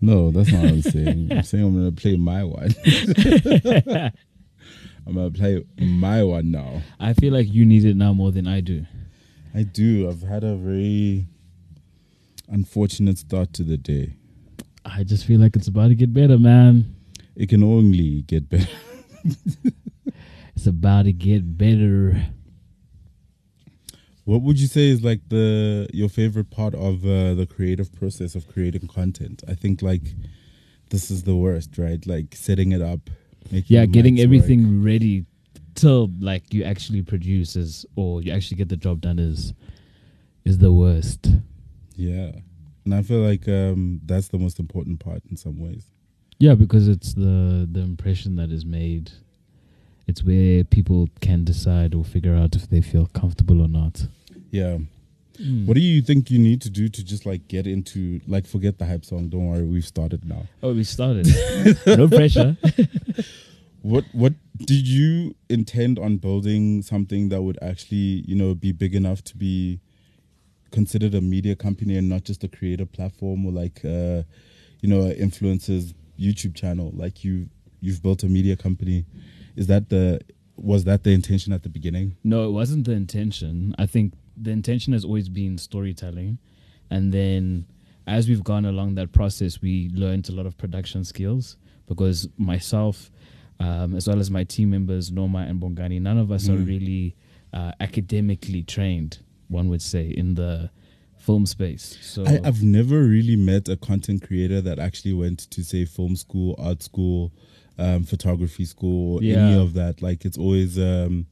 No, that's not what I'm saying. I'm saying I'm gonna play my one. I'm gonna play my one now. I feel like you need it now more than I do. I do. I've had a very unfortunate start to the day. I just feel like it's about to get better, man. It can only get better. It's about to get better. What would you say is like the your favorite part of uh, the creative process of creating content? I think like this is the worst, right? Like setting it up, making Yeah, getting everything ready till like you actually produce is or you actually get the job done is is the worst. Yeah, and I feel like um, that's the most important part in some ways. Yeah, because it's the the impression that is made. It's where people can decide or figure out if they feel comfortable or not. Yeah. Hmm. What do you think you need to do to just like get into like forget the hype song? Don't worry, we've started now. Oh, we started. no pressure. What what did you intend on building something that would actually you know be big enough to be considered a media company and not just a creative platform or like uh, you know influencers YouTube channel? Like you you've built a media company. Is that the was that the intention at the beginning? No, it wasn't the intention. I think the intention has always been storytelling. And then as we've gone along that process, we learned a lot of production skills because myself, um, as well as my team members, Noma and Bongani, none of us are Mm. really uh, academically trained, one would say, in the film space. So I, I've never really met a content creator that actually went to say film school, art school, um, photography school, any of that. Like it's always, um,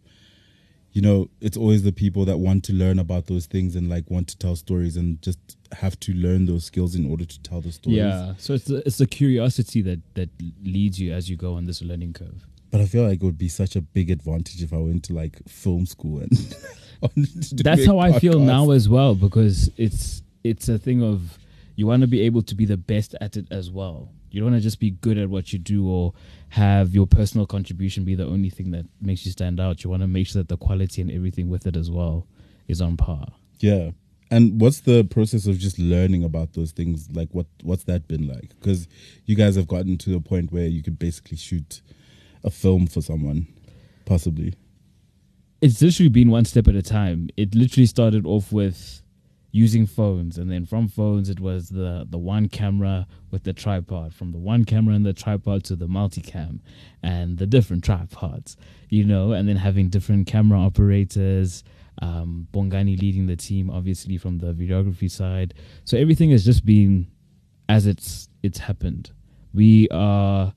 you know, it's always the people that want to learn about those things and like want to tell stories and just have to learn those skills in order to tell the stories. yeah, so it's the, it's the curiosity that, that leads you as you go on this learning curve. But I feel like it would be such a big advantage if I went to like film school and. that's how I feel now as well because it's it's a thing of you want to be able to be the best at it as well. You don't want to just be good at what you do or have your personal contribution be the only thing that makes you stand out. You want to make sure that the quality and everything with it as well is on par. Yeah. And what's the process of just learning about those things? Like, what what's that been like? Because you guys have gotten to a point where you could basically shoot a film for someone, possibly. It's literally been one step at a time. It literally started off with using phones. And then from phones it was the the one camera with the tripod from the one camera and the tripod to the multicam and the different tripods you know and then having different camera operators um bongani leading the team obviously from the videography side. So everything has just been as it's it's happened. We are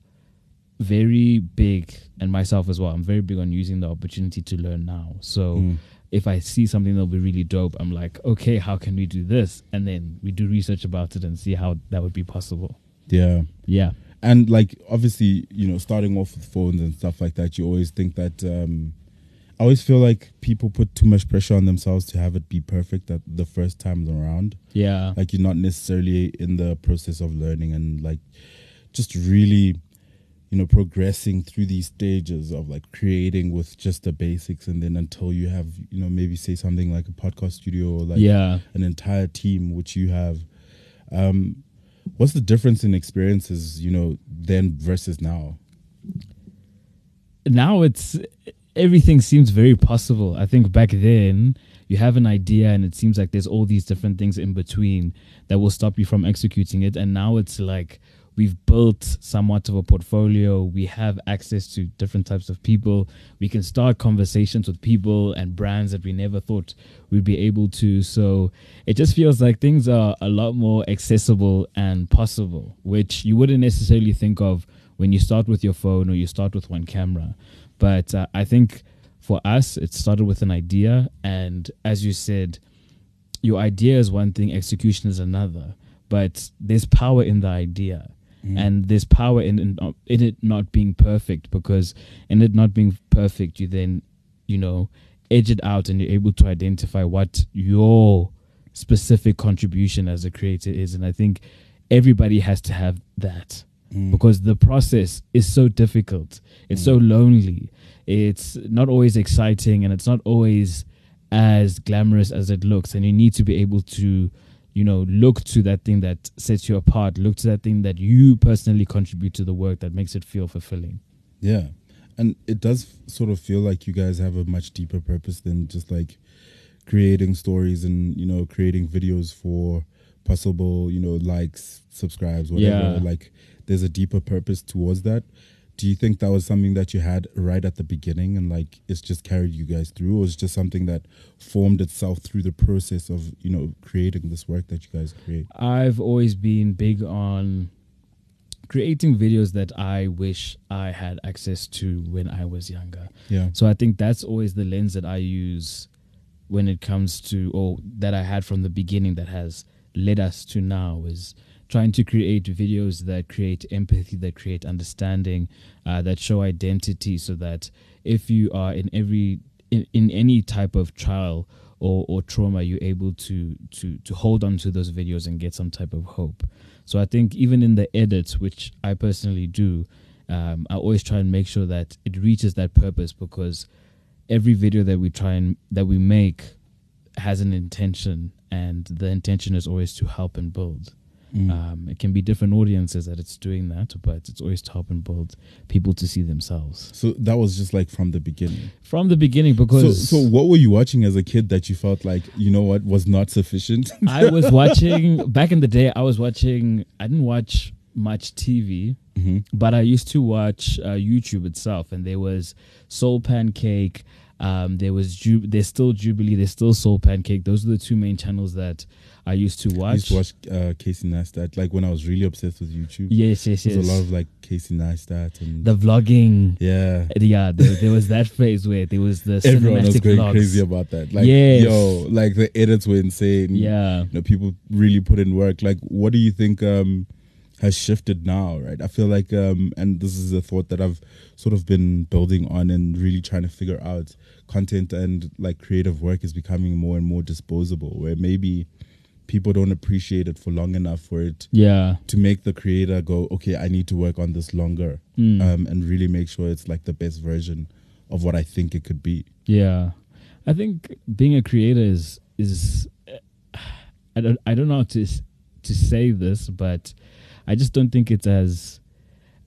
very big and myself as well i'm very big on using the opportunity to learn now. So Mm. If I see something that'll be really dope, I'm like, okay, how can we do this? And then we do research about it and see how that would be possible. Yeah. Yeah. And like, obviously, you know, starting off with phones and stuff like that, you always think that. Um, I always feel like people put too much pressure on themselves to have it be perfect at the first time around. Yeah. like you're not necessarily in the process of learning and like just really you know progressing through these stages of like creating with just the basics and then until you have you know maybe say something like a podcast studio or like yeah. an entire team which you have um what's the difference in experiences you know then versus now Now it's everything seems very possible. I think back then you have an idea and it seems like there's all these different things in between that will stop you from executing it. And now it's like we've built somewhat of a portfolio. We have access to different types of people. We can start conversations with people and brands that we never thought we'd be able to. So it just feels like things are a lot more accessible and possible, which you wouldn't necessarily think of when you start with your phone or you start with one camera. But uh, I think for us, it started with an idea. And as you said, your idea is one thing, execution is another. But there's power in the idea. Mm. And there's power in, in uh, in it not being perfect because in it not being perfect, you then, you know, edge it out and you're able to identify what your specific contribution as a creator is. And I think everybody has to have that mm. because the process is so difficult. It's so mm. lonely. It's not always exciting and it's not always as glamorous as it looks. And you need to be able to you know, look to that thing that sets you apart. Look to that thing that you personally contribute to the work that makes it feel fulfilling. Yeah. And it does sort of feel like you guys have a much deeper purpose than just like creating stories and, you know, creating videos for possible, you know, likes, subscribes, whatever. Yeah. Like there's a deeper purpose towards that. Do you think that was something that you had right at the beginning and like it's just carried you guys through or it's just something that formed itself through the process of, you know, creating this work that you guys create? I've always been big on creating videos that I wish I had access to when I was younger. Yeah. So I think that's always the lens that I use when it comes to, or that I had from the beginning that has led us to now is trying to create videos that create empathy, that create understanding, uh, that show identity, so that if you are in every in, in any type of trial or, or trauma, you're able to to to hold on to those videos and get some type of hope. So I think even in the edits, which I personally do, um, I always try and make sure that it reaches that purpose because every video that we try and that we make has an intention, and the intention is always to help and build. Mm. Um, it can be different audiences that it's doing that, but it's always to help and build people to see themselves So that was just like from the beginning. from the beginning. Because so what were you watching as a kid that you felt like, you know what, was not sufficient? I was watching back in the day. I was watching. I didn't watch much TV, hmm but I used to watch uh, YouTube itself, and there was Soul Pancake. Um, there was Ju- there's still Jubilee. There's still Soul Pancake. Those are the two main channels that I used to watch. I used to watch uh, Casey Neistat, like when I was really obsessed with YouTube. yes, yes, yes. There's a lot of like Casey Neistat and the vlogging. yeah. Yeah, there, there was that phase where there was the Everyone was going vlogs. crazy about that. Like, Yes. yo, like the edits were insane. Yeah. You know, people really put in work. Like, what do you think um, has shifted now, right? I feel like, um, and this is a thought that I've sort of been building on and really trying to figure out. Content and like creative work is becoming more and more disposable, where maybe people don't appreciate it for long enough for it Yeah. to make the creator go, okay, I need to work on this longer, Mm. um, and really make sure it's like the best version of what I think it could be. Yeah, I think being a creator is is I don't I don't know how to to say this, but I just don't think it's as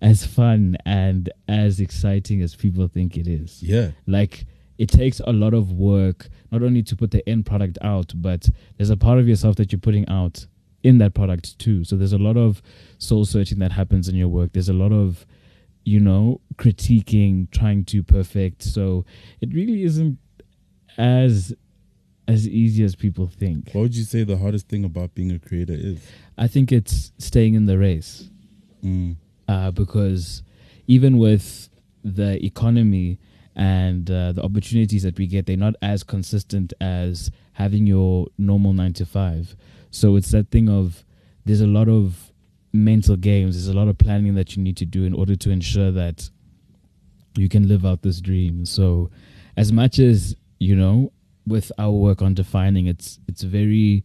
as fun and as exciting as people think it is. Yeah, Like it takes a lot of work not only to put the end product out, but there's a part of yourself that you're putting out in that product too. So there's a lot of soul searching that happens in your work. There's a lot of you know critiquing, trying to perfect. So it really isn't as as easy as people think. what would you say the hardest thing about being a creator is? I think it's staying in the race. Mm. uh, because even with the economy and uh, the opportunities that we get, they're not as consistent as having your normal nine to five. So it's that thing of there's a lot of mental games, there's a lot of planning that you need to do in order to ensure that you can live out this dream. So as much as you know, with our work on defining, it's it's very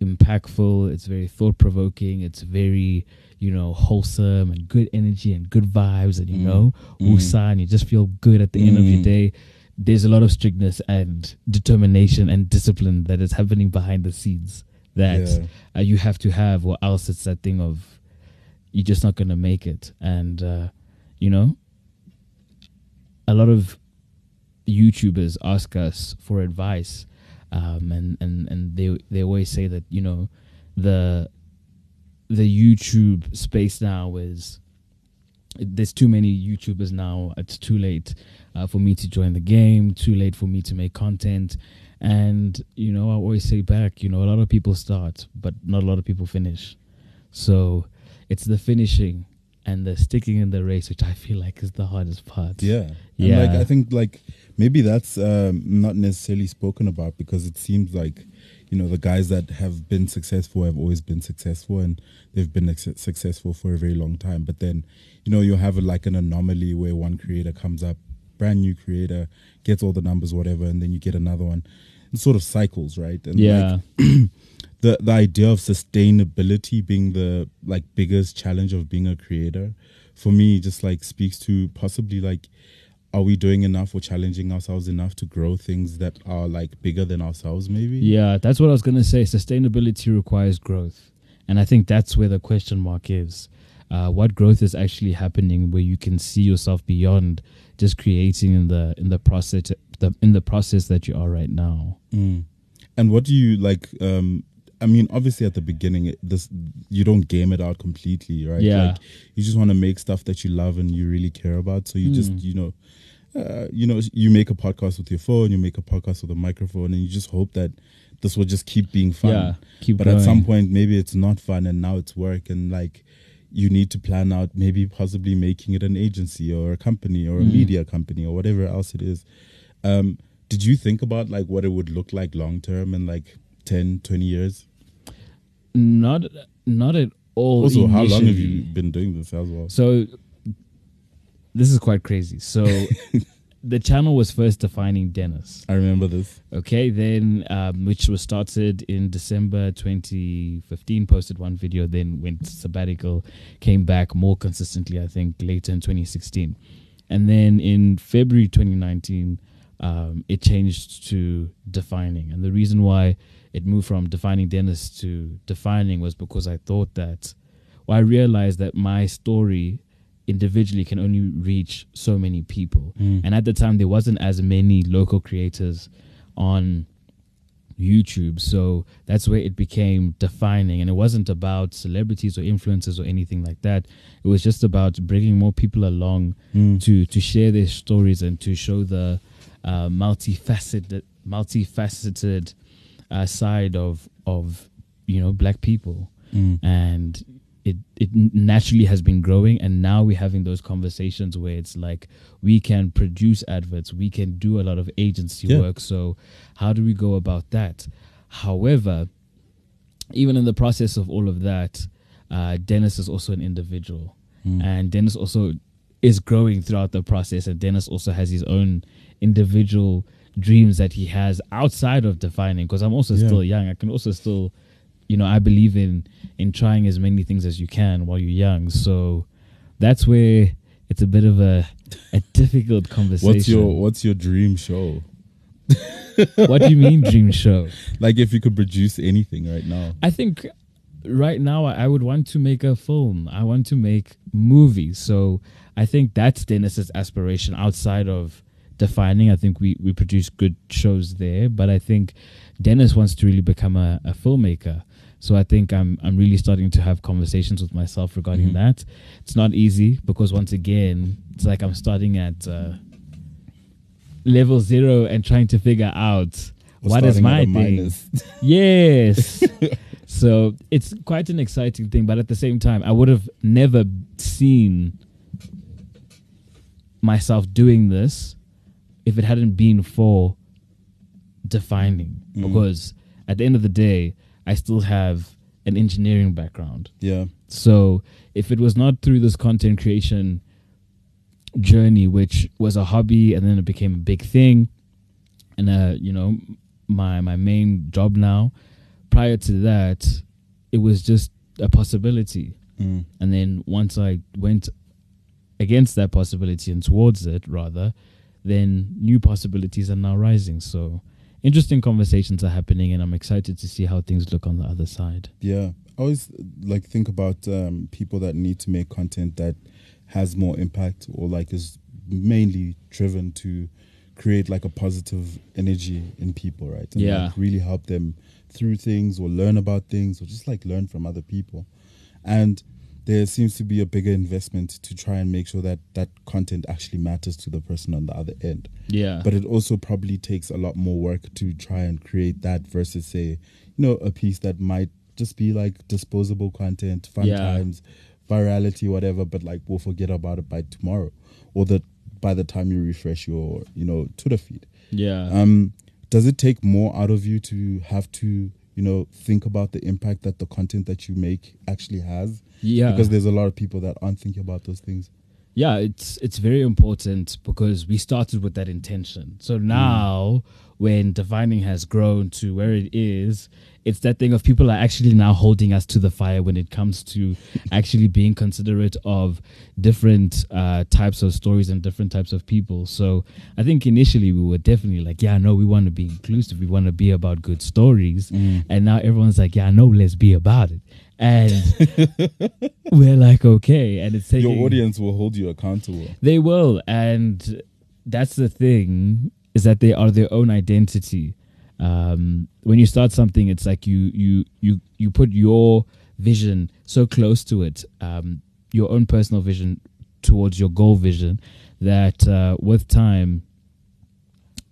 impactful, it's very thought provoking, it's very you know, wholesome and good energy and good vibes and you Mm. know, Mm. and you just feel good at the end of your Mm. day. There's a lot of strictness and determination and discipline that is happening behind the scenes that Yeah. uh, you have to have, or else it's that thing of you're just not gonna make it. And uh, you know, a lot of YouTubers ask us for advice, um, and and and they they always say that you know the the YouTube space now is there's too many YouTubers now. It's too late uh, for me to join the game. Too late for me to make content. And you know, I always say back. You know, a lot of people start, but not a lot of people finish. So it's the finishing and the sticking in the race, which I feel like is the hardest part. Yeah. And Yeah. like I think like maybe that's um, not necessarily spoken about because it seems like you know the guys that have been successful have always been successful and they've been ex- successful for a very long time. But then you know you'll have a, like an anomaly where one creator comes up, brand new creator, gets all the numbers, whatever, and then you get another one. It sort of cycles, right? And like, Yeah. the the idea of sustainability being the like biggest challenge of being a creator for me just like speaks to possibly like are we doing enough or challenging ourselves enough to grow things that are like bigger than ourselves? Maybe. Yeah, that's what I was going to say. Sustainability requires growth. And I think that's where the question mark is. Uh, what growth is actually happening where you can see yourself beyond just creating in the in the process the in the process that you are right now. Mm. And what do you like? Um, I mean, obviously at the beginning, it, this you don't game it out completely, right? Yeah. Like you just want to make stuff that you love and you really care about. So you just Mm. you know, uh, you know, you make a podcast with your phone, you make a podcast with a microphone, and you just hope that this will just keep being fun. Yeah, keep but at some point, maybe it's not fun, and now it's work, and like you need to plan out maybe possibly making it an agency or a company or a Mm. media company or whatever else it is. Um, did you think about like what it would look like long term in like 10, 20 years? Not not at all. Also, how long have you been doing this as well? So this is quite crazy. So the channel was first defining Dennis. I remember this. Okay, then um, which was started in December 2015. Posted one video, then went sabbatical, came back more consistently. I think later in 2016, and then in February 2019, um, it changed to defining. And the reason why it moved from defining Dennis to defining was because I thought that, well, I realized that my story individually can only reach so many people. Mm. And at the time, there wasn't as many local creators on YouTube. So that's where it became defining. And it wasn't about celebrities or influencers or anything like that. It was just about bringing more people along Mm. to, to share their stories and to show the uh, multifaceted, multifaceted uh, side of, of, you know, black people. Mm. and it it naturally has been growing. And now we're having those conversations where it's like we can produce adverts. We can do a lot of agency Yeah. work. So how do we go about that? However even in the process of all of that uh, dennis is also an individual. Mm. and dennis also is growing throughout the process. And dennis also has his own individual dreams that he has outside of defining because i'm also Yeah. still young i can also still you know i believe in in trying as many things as you can while you're young so that's where it's a bit of a a difficult conversation What's your What's your dream show? what do you mean dream show Like if you could produce anything right now. I think right now I I would want to make a film. I want to make movies. So I think that's Dennis's aspiration outside of defining. I think we, we produce good shows there, but I think Dennis wants to really become a, a filmmaker. So I think I'm I'm really starting to have conversations with myself regarding Mhm. that. It's not easy because once again, it's like I'm starting at uh, level zero and trying to figure out Or what is my thing. Yes. so it's quite an exciting thing, but at the same time, I would have never seen myself doing this if it hadn't been for defining. Mm. Because at the end of the day, I still have an engineering background. yeah. So if it was not through this content creation journey, which was a hobby and then it became a big thing, and uh, you know, my my main job now, prior to that, it was just a possibility. Mm. And then once I went against that possibility and towards it rather, then new possibilities are now rising. So interesting conversations are happening and I'm excited to see how things look on the other side. Yeah, I always like think about um, people that need to make content that has more impact or like is mainly driven to create like a positive energy in people, right? And Yeah. like really help them through things or learn about things or just like learn from other people. And there seems to be a bigger investment to try and make sure that that content actually matters to the person on the other end Yeah. but it also probably takes a lot more work to try and create that versus say you know a piece that might just be like disposable content fun Yeah. times virality whatever but like we'll forget about it by tomorrow or that by the time you refresh your you know twitter feed yeah. um does it take more out of you to have to you know think about the impact that the content that you make actually has yeah. because there's a lot of people that aren't thinking about those things yeah, it's it's very important because we started with that intention. So now, when defining has grown to where it is, it's that thing of people are actually now holding us to the fire when it comes to actually being considerate of different uh, types of stories and different types of people. So I think initially we were definitely like, yeah, no, we want to be inclusive. We want to be about good stories. Mm. And now everyone's like, yeah, no, let's be about it. And we're like, okay. And it's taking Your audience will hold you accountable. they will, and that's the thing is that they are their own identity. Um, when you start something, it's like you you you you put your vision so close to it, um, your own personal vision towards your goal vision, that uh, with time,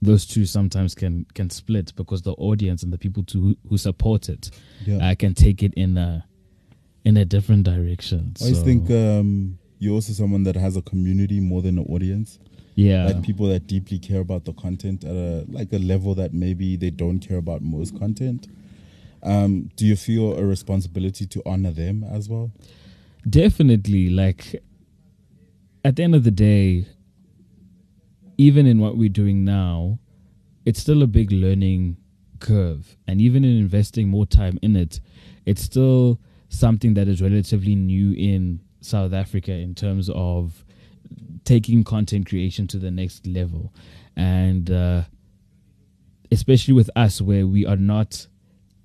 those two sometimes can can split because the audience and the people to who support it Yeah. uh, can take it in a in a different direction. I always So, think um, you're also someone that has a community more than an audience. yeah, Like people that deeply care about the content at a like a level that maybe they don't care about most content. Um, do you feel a responsibility to honor them as well? definitely like at the end of the day even in what we're doing now it's still a big learning curve and even in investing more time in it it's still something that is relatively new in south africa in terms of taking content creation to the next level. And uh, especially with us where we are not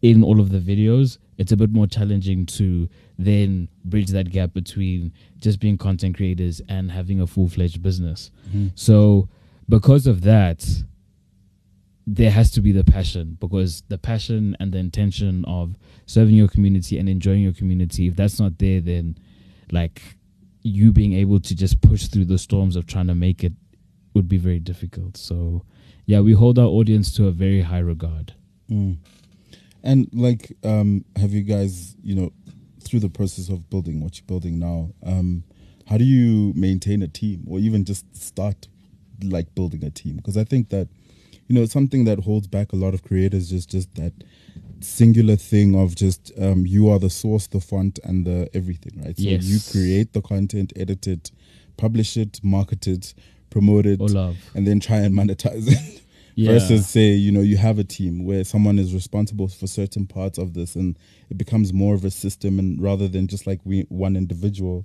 in all of the videos it's a bit more challenging to then bridge that gap between just being content creators and having a full-fledged business. So because of that there has to be the passion because the passion and the intention of serving your community and enjoying your community if that's not there then like you being able to just push through the storms of trying to make it would be very difficult so yeah we hold our audience to a very high regard Mm. And like, um, have you guys, you know, through the process of building what you're building now, um, how do you maintain a team or even just start like building a team? Because I think that, you know, something that holds back a lot of creators is just that singular thing of just um, you are the source, the font, and the everything, right? So Yes. you create the content, edit it, publish it, market it, promote it, and then try and monetize it yeah versus say you know you have a team where someone is responsible for certain parts of this and it becomes more of a system and rather than just like we one individual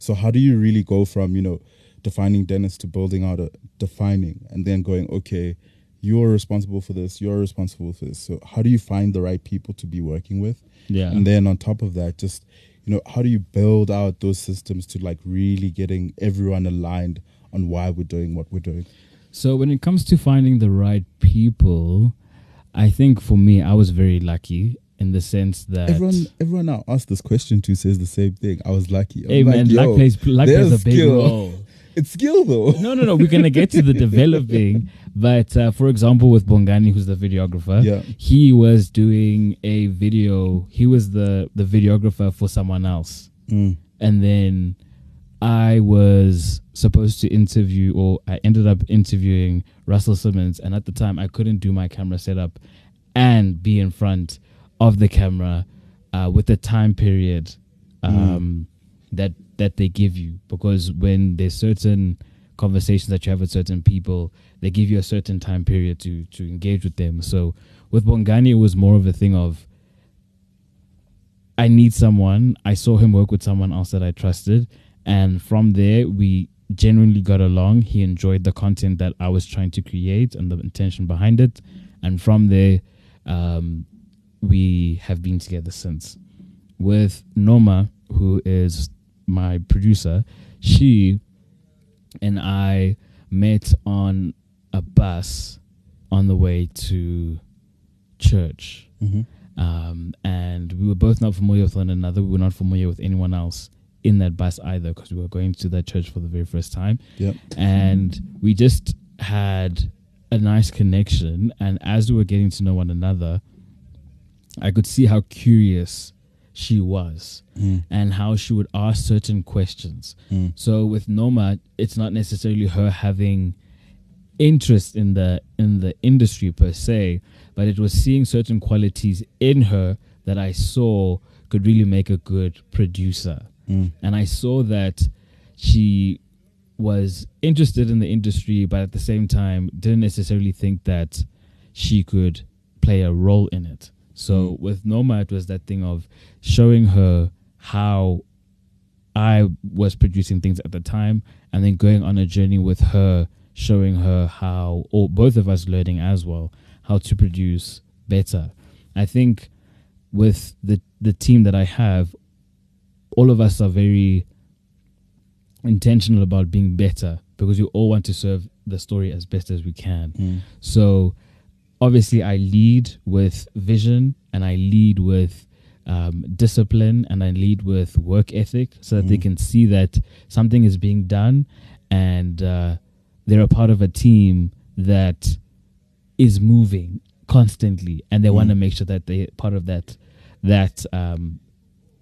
so how do you really go from you know defining dennis to building out a defining and then going okay you're responsible for this you're responsible for this so how do you find the right people to be working with yeah and then on top of that just you know how do you build out those systems to like really getting everyone aligned on why we're doing what we're doing So when it comes to finding the right people, I think for me, I was very lucky in the sense that Everyone, everyone I asked this question to says the same thing. I was lucky. I'm hey like, man, luck plays luck plays a big skill. role. It's skill though. No, no, no. We're gonna get to the developing, but uh, for example, with Bongani, who's the videographer, Yeah. he was doing a video. He was the the videographer for someone else, Mm. and then I was supposed to interview, or I ended up interviewing Russell Simmons, and at the time I couldn't do my camera setup and be in front of the camera uh, with the time period um, that that they give you, because when there's certain conversations that you have with certain people, they give you a certain time period to to engage with them. So with Bongani, it was more of a thing of I need someone. I saw him work with someone else that I trusted. And from there, we genuinely got along. He enjoyed the content that I was trying to create and the intention behind it. And from there, um, we have been together since. With Norma, who is my producer, she and I met on a bus on the way to church Mhm. um, and we were both not familiar with one another. We were not familiar with anyone else in that bus either because we were going to that church for the very first time. Yep. And we just had a nice connection. And as we were getting to know one another, I could see how curious she was Mm. and how she would ask certain questions. Mm. So with Noma, it's not necessarily her having interest in the in the industry per se, but it was seeing certain qualities in her that I saw could really make a good producer. Mm. And I saw that she was interested in the industry, but at the same time didn't necessarily think that she could play a role in it. So Mm. with Noma, it was that thing of showing her how I was producing things at the time, and then going on a journey with her, showing her how, or both of us learning as well, how to produce better. I think with the the team that I have, all of us are very intentional about being better because we all want to serve the story as best as we can. Mm. So obviously, I lead with vision and I lead with um, discipline and I lead with work ethic so that they Mm. can see that something is being done and uh, they're a part of a team that is moving constantly and they want to Mm. make sure that they're part of that that um,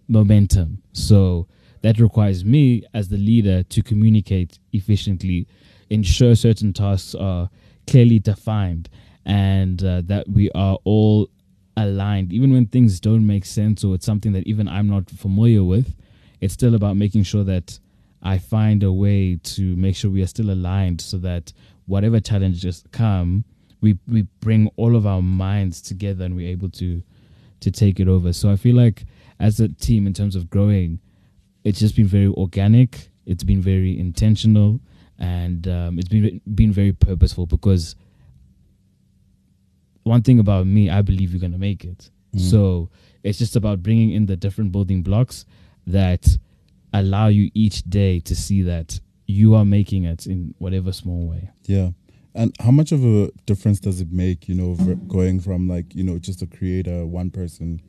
momentum. So that requires me as the leader to communicate efficiently, ensure certain tasks are clearly defined, and uh, that we are all aligned. Even when things don't make sense or it's something that even I'm not familiar with, it's still about making sure that I find a way to make sure we are still aligned so that whatever challenges come, we, we bring all of our minds together and we're able to to take it over. So I feel like as a team in terms of growing, it's just been very organic. It's been very intentional, and um, it's been been very purposeful. Because one thing about me, I believe you're gonna make it. Mm. So it's just about bringing in the different building blocks that allow you each day to see that you are making it in whatever small way. Yeah. And how much of a difference does it make, you know, going from like, you know, just a creator, one person,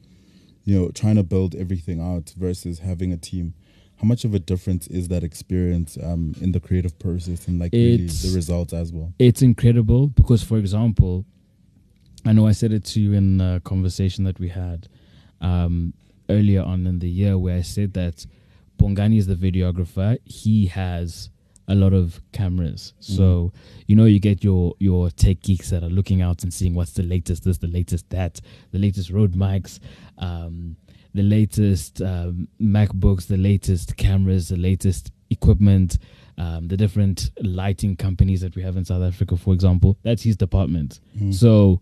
you know, trying to build everything out versus having a team? How much of a difference is that experience um, in the creative process and like really the results as well? it's incredible because for example i know i said it to you in a conversation that we had um, earlier on in the year where i said that bongani is the videographer he has a lot of cameras so you know you get your your tech geeks that are looking out and seeing what's the latest this the latest that the latest Rode mics um, the latest um, macbooks the latest cameras the latest equipment um, the different lighting companies that we have in South Africa, for example, that's his department. Mm. So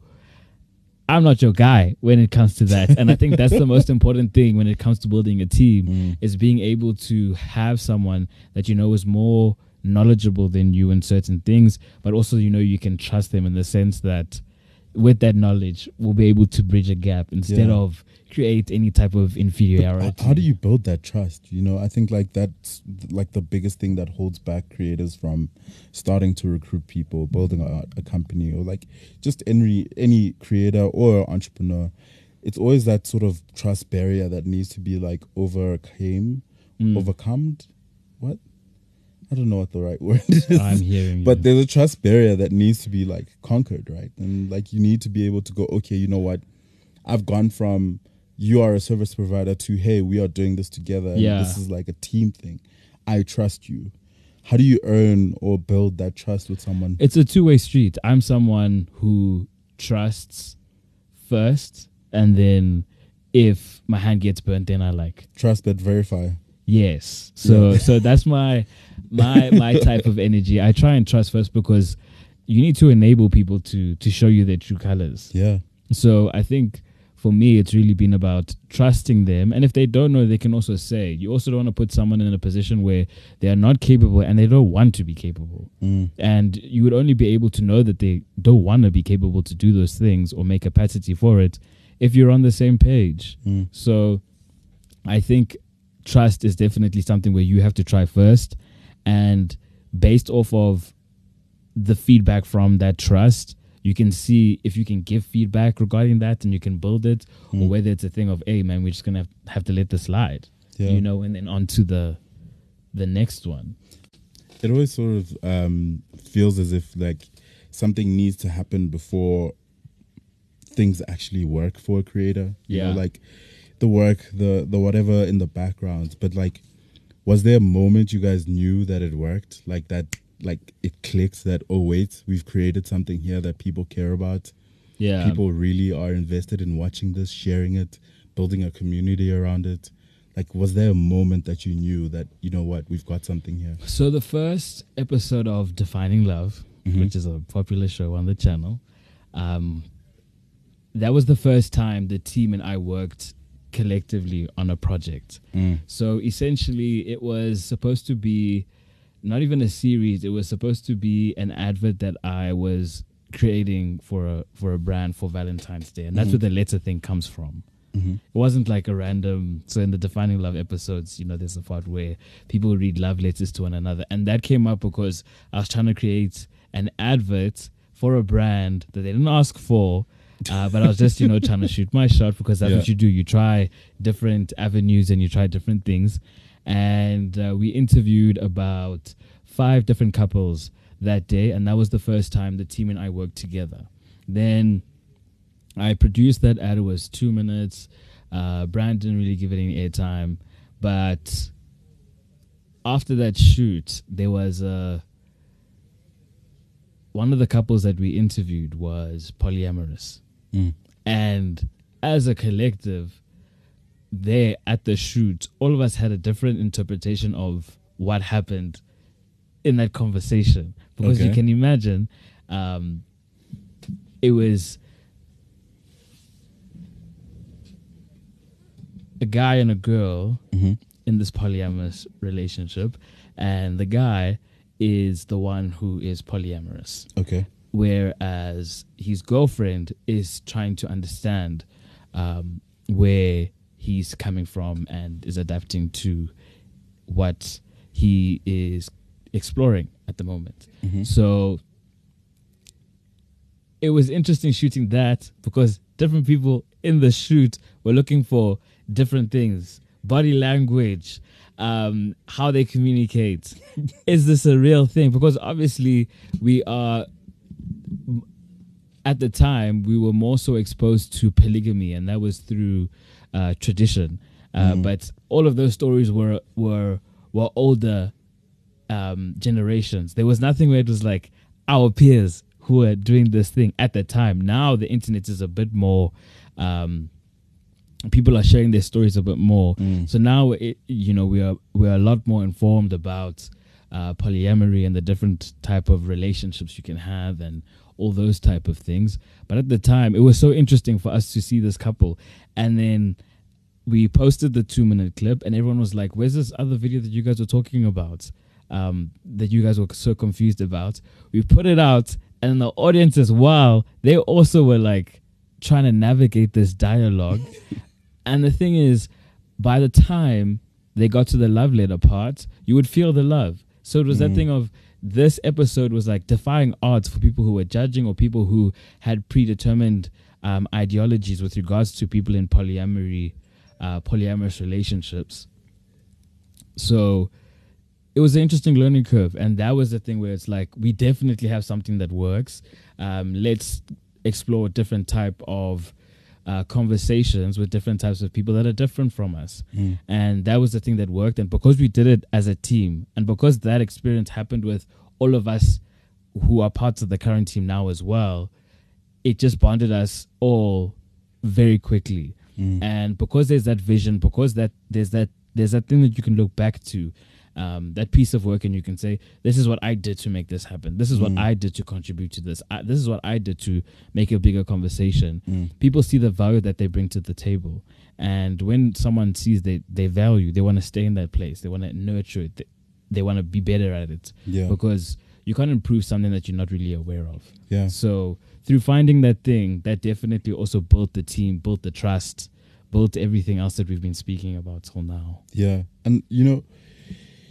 I'm not your guy when it comes to that. and I think that's the most important thing when it comes to building a team Mm. is being able to have someone that you know is more knowledgeable than you in certain things, but also you know you can trust them in the sense that with that knowledge we'll be able to bridge a gap instead Yeah. of create any type of But inferiority. h- how do you build that trust? You know, I think like that's like the biggest thing that holds back creators from starting to recruit people, building a, a company, or like just any any creator or entrepreneur. It's always that sort of trust barrier that needs to be like overcame, Mm. overcome. What? I don't know what the right word is. I'm hearing you. But there's a trust barrier that needs to be like conquered, right? And like you need to be able to go, okay, you know what? I've gone from you are a service provider to hey, we are doing this together. Yeah. This is like a team thing. I trust you. How do you earn or build that trust with someone? it's a two-way street i'm someone who trusts first and then if my hand gets burnt then i like Trust but verify. Yes so Yeah. so that's my my my type of energy i try and trust first because you need to enable people to to show you their true colors Yeah. so I think for me, it's really been about trusting them. And if they don't know, they can also say. You also don't want to put someone in a position where they are not capable and they don't want to be capable. Mm. And you would only be able to know that they don't want to be capable to do those things or make capacity for it if you're on the same page. Mm. So I think trust is definitely something where you have to try first. And based off of the feedback from that trust, you can see if you can give feedback regarding that and you can build it, or Mm. whether it's a thing of, hey man, we're just gonna have, have to let this slide. Yeah. You know, and then on to the the next one. it always sort of um, feels as if like something needs to happen before things actually work for a creator. You know, Yeah. like the work, the the whatever in the background. But like, was there a moment you guys knew that it worked? Like that, like it clicked that oh wait, we've created something here that people care about. Yeah. People really are invested in watching this, sharing it, building a community around it. Like, was there a moment that you knew that you know what we've got something here? So the first episode of Defining Love, Mhm. which is a popular show on the channel, um, that was the first time the team and I worked collectively on a project. Mm. So essentially, it was supposed to be not even a series. It was supposed to be an advert that I was creating for a for a brand for Valentine's Day, and that's Mhm. where the letter thing comes from. hmm It wasn't like a random. So in the defining love episodes, you know, there's a part where people read love letters to one another, and that came up because I was trying to create an advert for a brand that they didn't ask for. Uh, but I was just, you know, trying to shoot my shot because that's what you do. You try different avenues and you try different things. And uh, we interviewed about five different couples that day, and that was the first time the team and I worked together. Then I produced that ad. It was two minutes. Uh, Brand didn't really give it any airtime, but after that shoot, there was a one of the couples that we interviewed was polyamorous, Mm. and as a collective, there at the shoot, all of us had a different interpretation of what happened in that conversation. Because you can imagine um, it was a guy and a girl hmm in this polyamorous relationship, and the guy is the one who is polyamorous, Okay. Whereas his girlfriend is trying to understand um, where he's coming from and is adapting to what he is exploring at the moment. hmm So it was interesting shooting that because different people in the shoot were looking for different things body language, um, how they communicate. Is this a real thing? Because obviously, we are. At the time, we were more so exposed to polygamy, and that was through uh, tradition. Uh, Mm. But all of those stories were were were older um, generations. There was nothing where it was like our peers who were doing this thing at the time. Now the internet is a bit more. Um, people are sharing their stories a bit more. Mm. So now, it, you know, we are we are a lot more informed about uh, polyamory and the different type of relationships you can have and all those type of things. But at the time, it was so interesting for us to see this couple, and then we posted the two minute clip, and everyone was like, "Where's this other video that you guys were talking about? Um, that you guys were so confused about?" We put it out, and the audience as well, they also were like trying to navigate this dialogue. and the thing is, by the time they got to the love letter part, you would feel the love. So it was that Mm. thing of this episode was like defying odds for people who were judging or people who had predetermined um, ideologies with regards to people in polyamory, uh, polyamorous relationships. So it was an interesting learning curve, and that was the thing where it's like we definitely have something that works. Um, let's explore a different type of uh, conversations with different types of people that are different from us Mm. and that was the thing that worked and because we did it as a team and because that experience happened with all of us who are parts of the current team now as well it just bonded us all very quickly Mm. and because there's that vision because that there's that there's that thing that you can look back to um, that piece of work and you can say this is what i did to make this happen this is what Mm. i did to contribute to this I, this is what i did to make a bigger conversation Mm. people see the value that they bring to the table and when someone sees they, they value they want to stay in that place they want to nurture it they, they want to be better at it Yeah. because you can't improve something that you're not really aware of Yeah. so through finding that thing that definitely also built the team built the trust built everything else that we've been speaking about till now Yeah. And you know,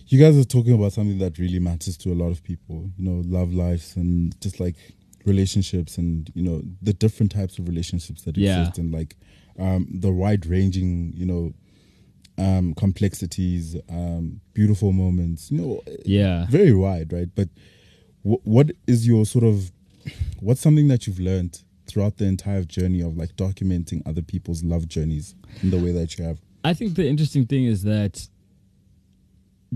you guys are talking about something that really matters to a lot of people, you know, love lives and just like relationships and, you know, the different types of relationships that Yeah. exist and like um, the wide ranging, you know, um, complexities, um, beautiful moments, you know, yeah very wide, right? But wh- what is your sort of, what's something that you've learned throughout the entire journey of like documenting other people's love journeys in the way that you have? I think the interesting thing is that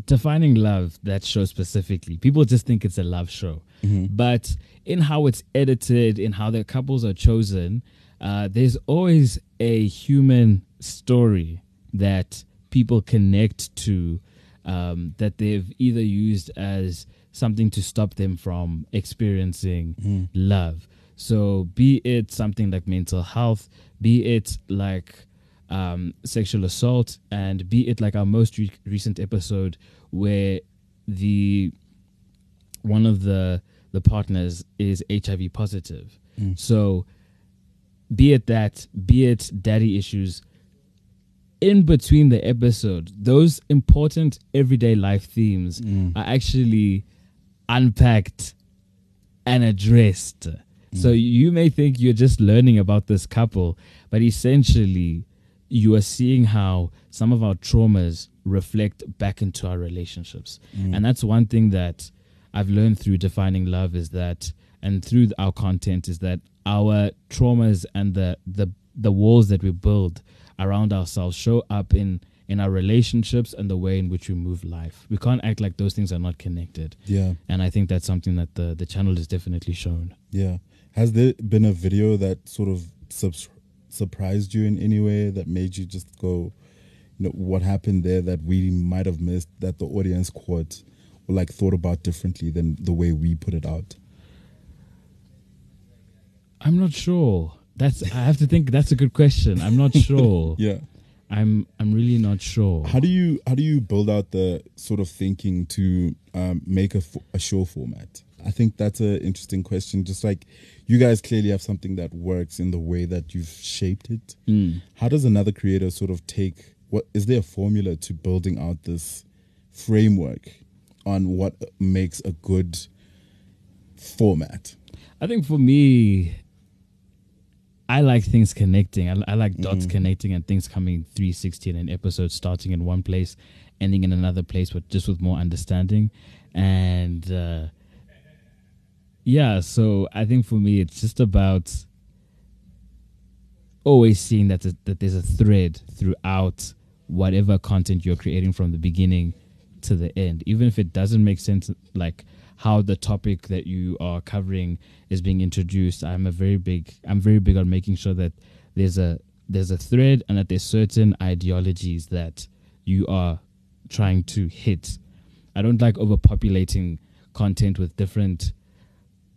defining love, that show specifically, people just think it's a love show. Mhm. But in how it's edited, in how the couples are chosen, uh, there's always a human story that people connect to um, that they've either used as something to stop them from experiencing Mm. love. So, be it something like mental health, be it like um, sexual assault, and be it like our most re- recent episode where the one of the the partners is HIV positive. Mm. So, be it that, be it daddy issues, in between the episode, those important everyday life themes Mm. are actually unpacked and addressed. So you may think you're just learning about this couple, but essentially you are seeing how some of our traumas reflect back into our relationships. Mm. And that's one thing that I've learned through defining love is that and through our content is that our traumas and the the the walls that we build around ourselves show up in in our relationships and the way in which we move life. We can't act like those things are not connected. Yeah, And I think that's something that the the channel has definitely shown. yeah. Has there been a video that sort of subs- surprised you in any way that made you just go, you know, what happened there that we might have missed that the audience caught or like thought about differently than the way we put it out? I'm not sure. That's I have to think that's a good question. I'm not sure. Yeah. I'm I'm really not sure. How do you how do you build out the sort of thinking to um, make a, a show format? I think that's an interesting question. Just like you guys clearly have something that works in the way that you've shaped it. Mm. How does another creator sort of take what is there a formula to building out this framework on what makes a good format? I think for me, I like things connecting. I, I like dots connecting and things coming 360 and an episode, starting in one place, ending in another place, but just with more understanding. And uh, yeah, so I think for me, it's just about always seeing that that there's a thread throughout whatever content you're creating from the beginning to the end, even if it doesn't make sense, like how the topic that you are covering is being introduced. I'm a very big, I'm very big on making sure that there's a there's a thread and that there's certain ideologies that you are trying to hit. I don't like overpopulating content with different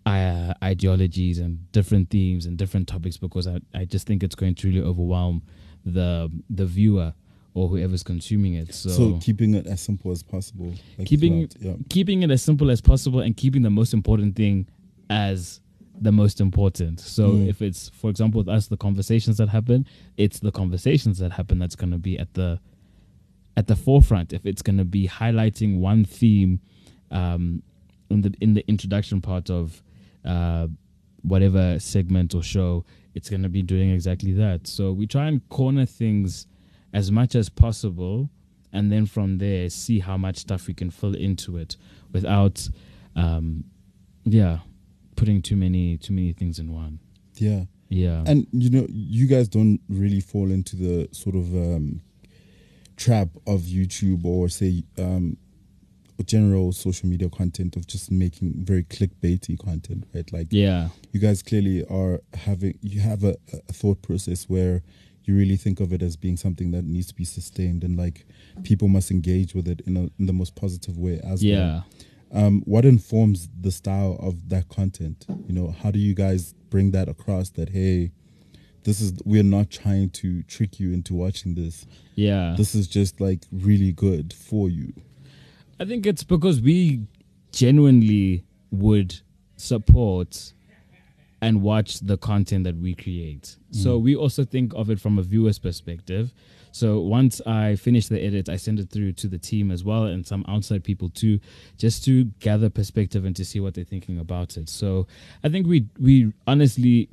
uh, ideologies and different themes and different topics because I, I just think it's going to really overwhelm the the viewer or whoever's consuming it. So, So, keeping it as simple as possible. like Keeping- yeah. keeping it as simple as possible and keeping the most important thing as the most important. So Mm. if it's for example with us the conversations that happen, it's the conversations that happen that's going to be at the at the forefront. If it's going to be highlighting one theme um, in the in the introduction part of uh, whatever segment or show, it's going to be doing exactly that. So we try and corner things as much as possible, and then from there see how much stuff we can fill into it without, um, yeah, putting too many too many things in one. Yeah. Yeah, And you know, you guys don't really fall into the sort of um, trap of YouTube or say um, general social media content of just making very clickbaity content, right? Like yeah, you guys clearly are having you have a, a thought process where you really think of it as being something that needs to be sustained and like people must engage with it in, a, in the most positive way as well yeah. um, what informs the style of that content? You know, how do you guys bring that across? That hey, this is we're not trying to trick you into watching this. Yeah. This is just like really good for you. I think it's because we genuinely would support and watch the content that we create. So mm. we also think of it from a viewer's perspective. So once I finish the edit, I send it through to the team as well and some outside people too, just to gather perspective and to see what they're thinking about it. So I think we we honestly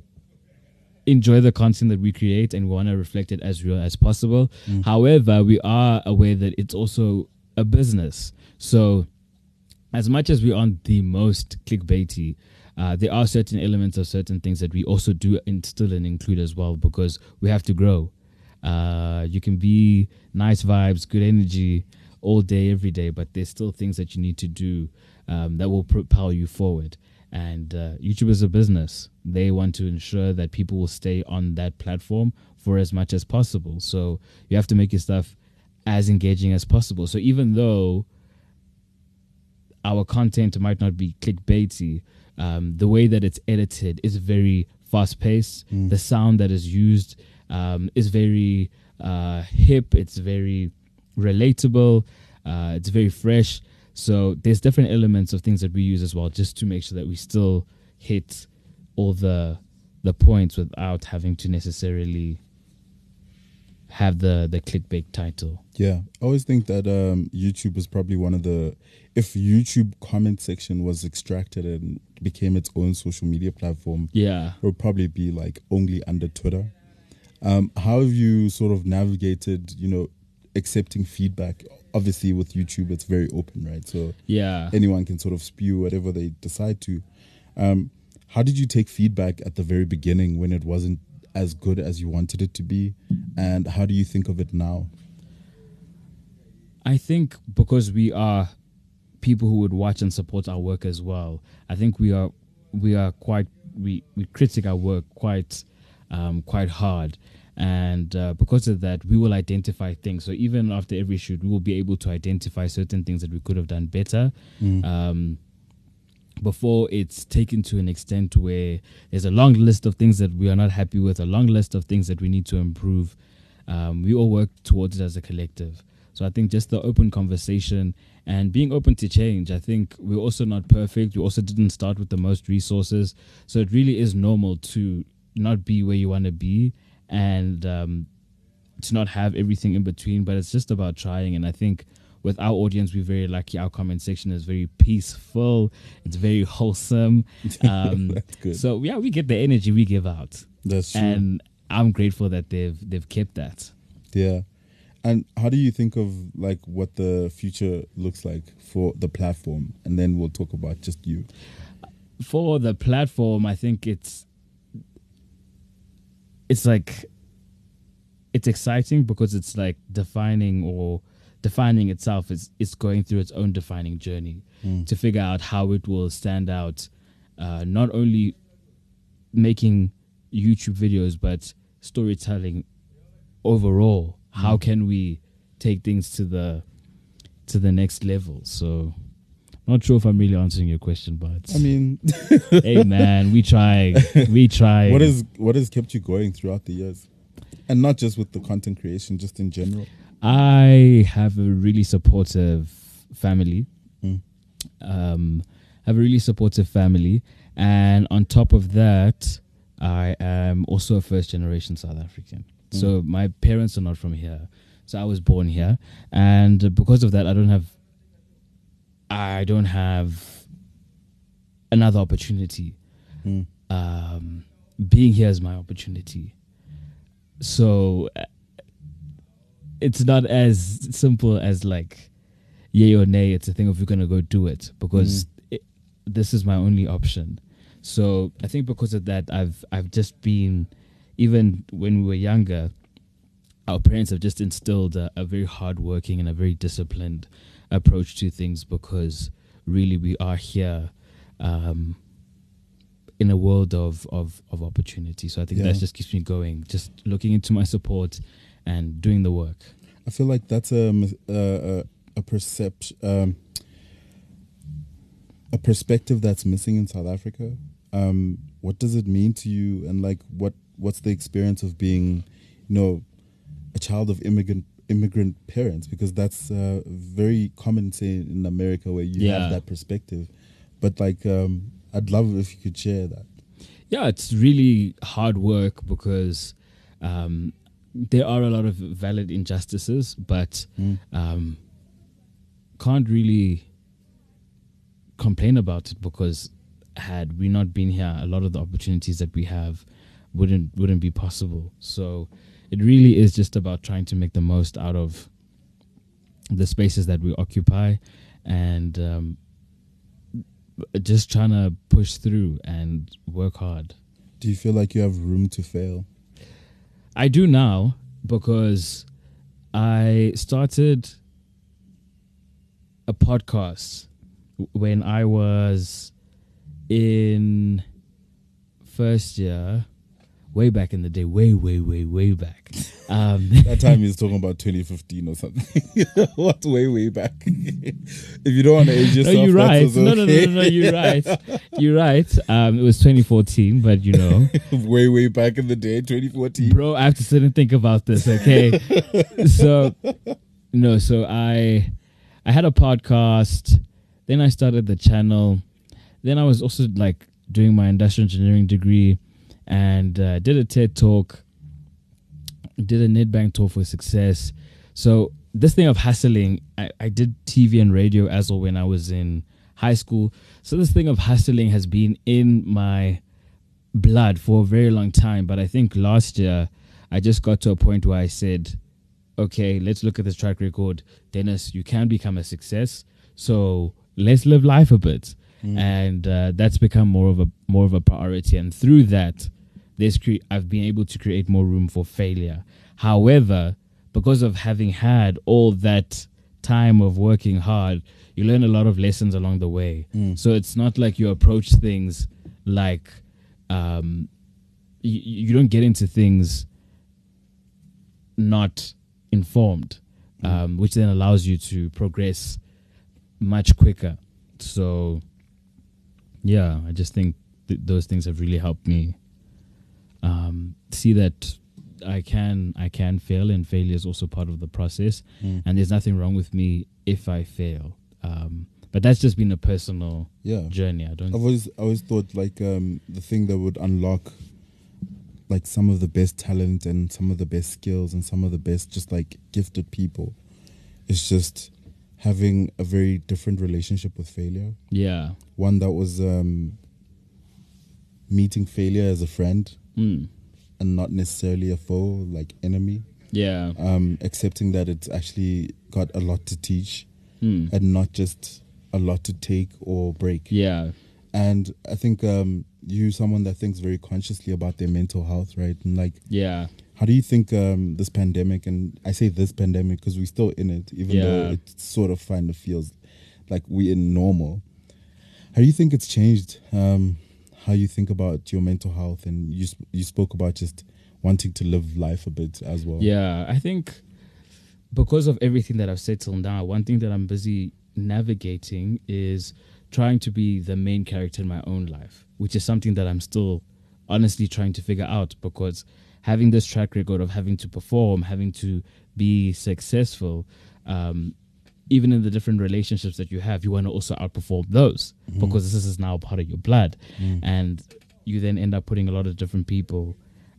enjoy the content that we create and we want to reflect it as real as possible. Mm. However, we are aware that it's also a business. So as much as we aren't the most clickbaity, uh, there are certain elements of certain things that we also do instill and include as well because we have to grow. Uh, you can be nice vibes, good energy all day, every day, but there's still things that you need to do um, that will propel you forward. And uh, YouTube is a business. They want to ensure that people will stay on that platform for as much as possible. So you have to make your stuff as engaging as possible. So even though our content might not be clickbaity, um, the way that it's edited is very fast paced. Mm. The sound that is used um, is very uh, hip. It's very relatable. Uh, it's very fresh. So there's different elements of things that we use as well, just to make sure that we still hit all the the points without having to necessarily have the the clickbait title. Yeah, I always think that um, YouTube was probably one of the. If YouTube comment section was extracted and became its own social media platform, Yeah. it would probably be like only under Twitter. Um, how have you sort of navigated, you know, accepting feedback? Obviously, with YouTube, it's very open, right? So Yeah. anyone can sort of spew whatever they decide to. Um, how did you take feedback at the very beginning when it wasn't as good as you wanted it to be? And how do you think of it now? I think because we are people who would watch and support our work as well. I think we are we are quite we we critique our work quite um, quite hard, and uh, because of that, we will identify things. So even after every shoot, we will be able to identify certain things that we could have done better. Um, before it's taken to an extent where there's a long list of things that we are not happy with, a long list of things that we need to improve. Um, we all work towards it as a collective. So I think just the open conversation and being open to change. I think we're also not perfect. We also didn't start with the most resources. So it really is normal to not be where you want to be and um, to not have everything in between. But it's just about trying. And I think with our audience, we're very lucky. Our comment section is very peaceful. It's very wholesome. Um, That's good. so yeah, we get the energy we give out, That's true. and I'm grateful that they've they've kept that. Yeah. And how do you think of like what the future looks like for the platform? And then we'll talk about just you. for the platform, I think it's it's like it's exciting because it's like defining or defining itself. is it's going through its own defining journey to figure out how it will stand out. Uh, not only making YouTube videos, but storytelling overall. How can we take things to the to the next level? So, not sure if I'm really answering your question, but I mean, hey man, we try, we try. what is what has kept you going throughout the years? And not just with the content creation, just in general. I have a really supportive family. Mm. Um, I have a really supportive family, and on top of that, I am also a first generation South African. So my parents are not from here. So I was born here, and because of that, I don't have. I don't have another opportunity. Mm. Um, being here is my opportunity. So it's not as simple as like yay or nay. It's a thing of we're gonna go do it because it, this is my only option. So I think because of that, I've I've just been even when we were younger, our parents have just instilled a, a very hardworking and a very disciplined approach to things because really we are here um, in a world of, of, of opportunity. So I think Yeah. that just keeps me going, just looking into my support and doing the work. I feel like that's a uh, a, a perception, um, a perspective that's missing in South Africa. Um, what does it mean to you, and like what what's the experience of being, you know, a child of immigrant immigrant parents? Because that's uh, very common, say in America, where you Yeah. have that perspective. But like, um, I'd love if you could share that. Yeah, it's really hard work because um, there are a lot of valid injustices, but um, can't really complain about it because had we not been here, a lot of the opportunities that we have wouldn't wouldn't be possible. So it really is just about trying to make the most out of the spaces that we occupy and um, just trying to push through and work hard. Do you feel like you have room to fail? I do now because I started a podcast when I was in first year way back in the day, way, way, way, way back. Um, That time he's talking about 2015 or something. what way, way back? if you don't want to age no, yourself, you're right. also No, no, no, no, no, you're right. You're right. Um, it was 2014, but you know, way, way back in the day, 2014. bro, I have to sit and think about this. Okay, so no, so I I had a podcast, then I started the channel, then I was also like doing my industrial engineering degree, and uh, did a TED talk, did a Nedbank tour for success. So this thing of hustling, I, I did TV and radio as well when I was in high school. So this thing of hustling has been in my blood for a very long time. But I think last year I just got to a point where I said, okay, let's look at this track record. Dennis, you can become a success. So let's live life a bit. And uh, that's become more of a more of a priority. And through that, there's cre- I've been able to create more room for failure. However, because of having had all that time of working hard, you learn a lot of lessons along the way. So it's not like you approach things like um, you, you don't get into things not informed, um, which then allows you to progress much quicker. So, yeah, I just think th- those things have really helped me um, see that I can I can fail, and failure is also part of the process. Mm. And there's nothing wrong with me if I fail. Um, but that's just been a personal Yeah. journey. I don't. I've always I always thought like um, the thing that would unlock like some of the best talent and some of the best skills and some of the best just like gifted people is just having a very different relationship with failure. Yeah. One that was um, meeting failure as a friend Mm. and not necessarily a foe, like enemy. Yeah. Um, accepting that it's actually got a lot to teach Mm. and not just a lot to take or break. Yeah. And I think um, you someone that thinks very consciously about their mental health, right? And like, Yeah. how do you think um, this pandemic, and I say this pandemic because we're still in it, even though it sort of kind of feels like we're in normal. How do you think it's changed um, how you think about your mental health? And you sp- you spoke about just wanting to live life a bit as well. Yeah, I think because of everything that I've said till now, one thing that I'm busy navigating is trying to be the main character in my own life, which is something that I'm still honestly trying to figure out because having this track record of having to perform, having to be successful, um, even in the different relationships that you have, you want to also outperform those mm-hmm. because this is now part of your blood. Mm. And you then end up putting a lot of different people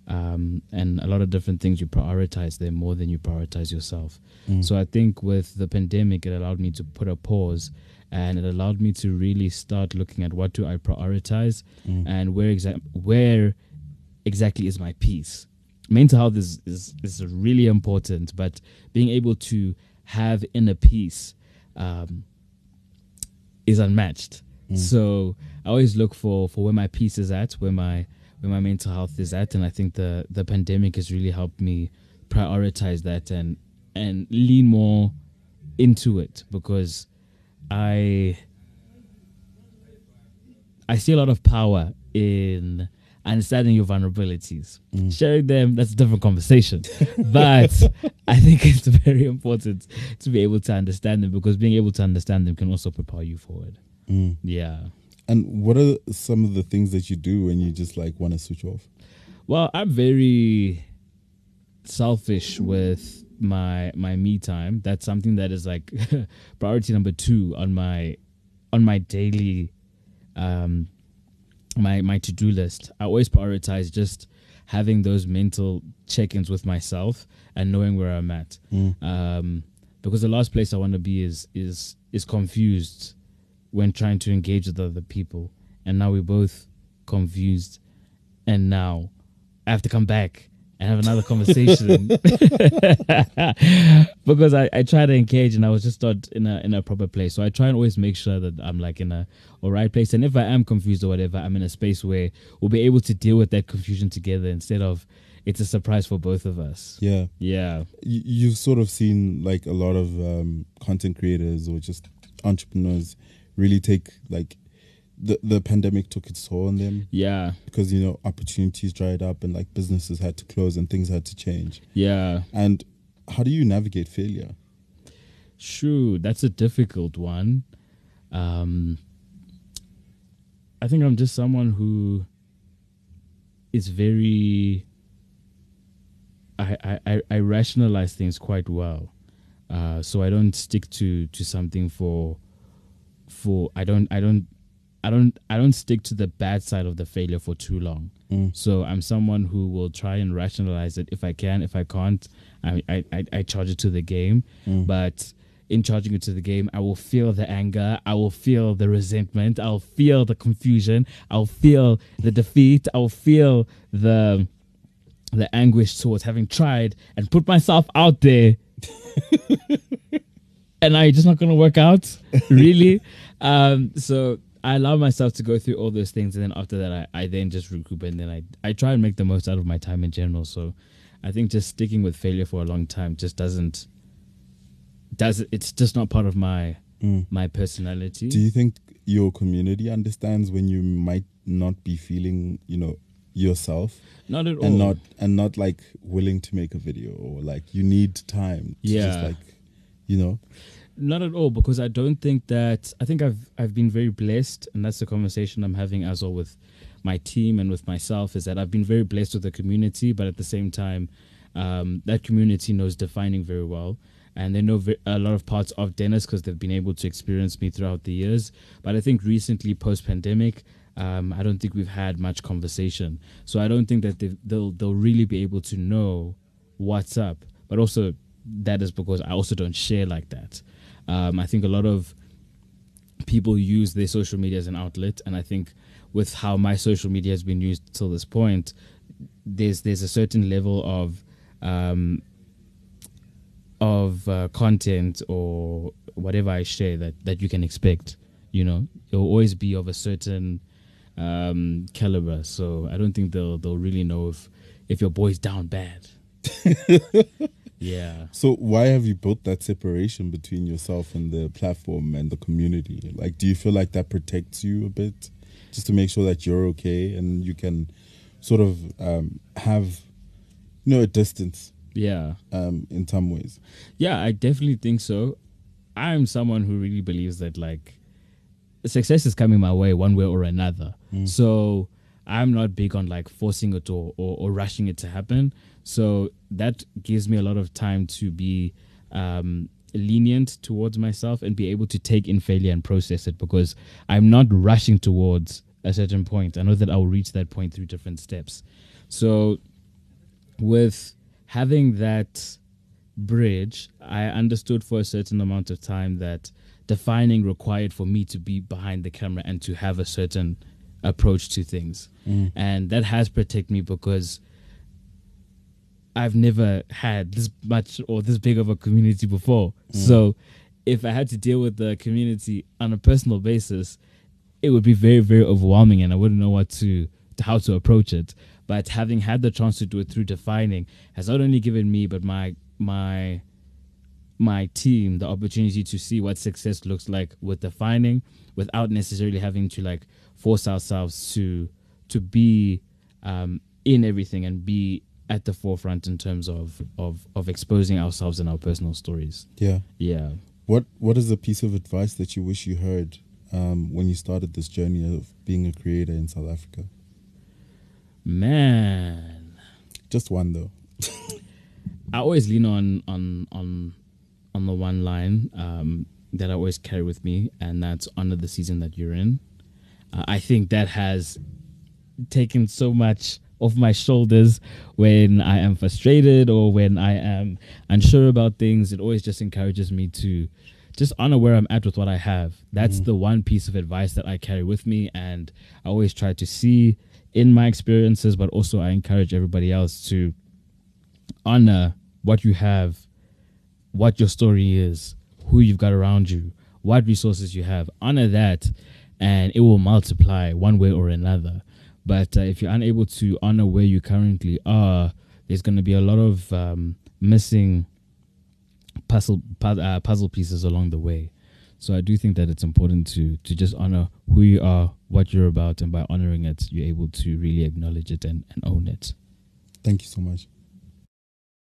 um, and a lot of different things you prioritize them more than you prioritize yourself. Mm. So I think with the pandemic, it allowed me to put a pause and it allowed me to really start looking at what do I prioritize mm. and where exact where exactly is my peace. Mental health is, is is really important, but being able to have inner peace um, is unmatched. So I always look for for where my peace is at, where my where my mental health is at, and I think the the pandemic has really helped me prioritize that and and lean more into it because I I see a lot of power in understanding your vulnerabilities. Sharing them, that's a different conversation. but I think it's very important to be able to understand them because being able to understand them can also propel you forward. Mm. Yeah. And what are some of the things that you do when you just like want to switch off? Well, I'm very selfish with my my me time. That's something that is like priority number two on my on my daily um my my to-do list. I always prioritize just having those mental check-ins with myself and knowing where I'm at. Um because the last place I want to be is is is confused when trying to engage with other people. And now we're both confused and now I have to come back and have another conversation because I, I try to engage and I was just not in a in a proper place. So I try and always make sure that I'm like in a all right place. And if I am confused or whatever, I'm in a space where we'll be able to deal with that confusion together instead of it's a surprise for both of us. Yeah. Yeah. you, you've sort of seen like a lot of um, content creators or just entrepreneurs really take like the the pandemic took its toll on them Yeah, because you know opportunities dried up and like businesses had to close and things had to change. yeah. And how do you navigate failure? Sure, that's a difficult one. Um, I think I'm just someone who is very. I I, I- I rationalize things quite well, uh, so I don't stick to to something for. For I don't I don't I don't I don't stick to the bad side of the failure for too long. Mm. So I'm someone who will try and rationalize it if I can. If I can't, I I I, I charge it to the game. Mm. But in charging it to the game, I will feel the anger. I will feel the resentment. I'll feel the confusion. I'll feel the defeat. I'll feel the the anguish towards having tried and put myself out there. and now you're just not going to work out, really. um, so I allow myself to go through all those things, and then after that, I, I then just recoup, and then I I try and make the most out of my time in general. So I think just sticking with failure for a long time just doesn't does it's just not part of my Mm. my personality. Do you think your community understands when you might not be feeling, you know, yourself not at all. and not and not like willing to make a video or like you need time to just Yeah. like you know Not at all, because I don't think that I think I've I've been very blessed, and that's the conversation I'm having as well with my team and with myself is that I've been very blessed with the community, but at the same time, um, that community knows defining very well, and they know a lot of parts of Dennis because they've been able to experience me throughout the years. But I think recently, post pandemic. Um, I don't think we've had much conversation, so I don't think that they'll they'll really be able to know what's up. But also, that is because I also don't share like that. Um, I think a lot of people use their social media as an outlet, and I think with how my social media has been used till this point, there's there's a certain level of um, of uh, content or whatever I share that that you can expect. You know, it will always be of a certain um, caliber. So I don't think they'll they'll really know if if your boy's down bad. yeah. so why have you built that separation between yourself and the platform and the community like do you feel like that protects you a bit just to make sure that you're okay and you can sort of um, have you know a distance Yeah. um, in some ways Yeah, I definitely think so. I'm someone who really believes that like success is coming my way one way or another. So I'm not big on like forcing it or, or, or rushing it to happen. So that gives me a lot of time to be um, lenient towards myself and be able to take in failure and process it because I'm not rushing towards a certain point. I know that I'll reach that point through different steps. So with having that bridge, I understood for a certain amount of time that defining required for me to be behind the camera and to have a certain approach to things. And that has protected me because I've never had this much or this big of a community before. So if I had to deal with the community on a personal basis, it would be very, very overwhelming and I wouldn't know what to, to how to approach it. But having had the chance to do it through defining has not only given me but my my my team the opportunity to see what success looks like with defining without necessarily having to like force ourselves to to be um, in everything and be at the forefront in terms of of of exposing ourselves and our personal stories. yeah Yeah. what what is a piece of advice that you wish you heard um, when you started this journey of being a creator in south africa Man. just one though I always lean on on on on the one line um, that I always carry with me, and that's under the season that you're in. Uh, I think that has taken so much off my shoulders when I am frustrated or when I am unsure about things. It always just encourages me to just honor where I'm at with what I have. That's mm. the one piece of advice that I carry with me, and I always try to see in my experiences, but also I encourage everybody else to honor what you have, what your story is, who you've got around you, what resources you have. Honor that, and it will multiply one way or another. But uh, if you're unable to honor where you currently are, there's going to be a lot of um, missing puzzle pu- uh, puzzle pieces along the way. So I do think that it's important to to just honor who you are, what you're about, and by honoring it, you're able to really acknowledge it and, and own it. Thank you so much.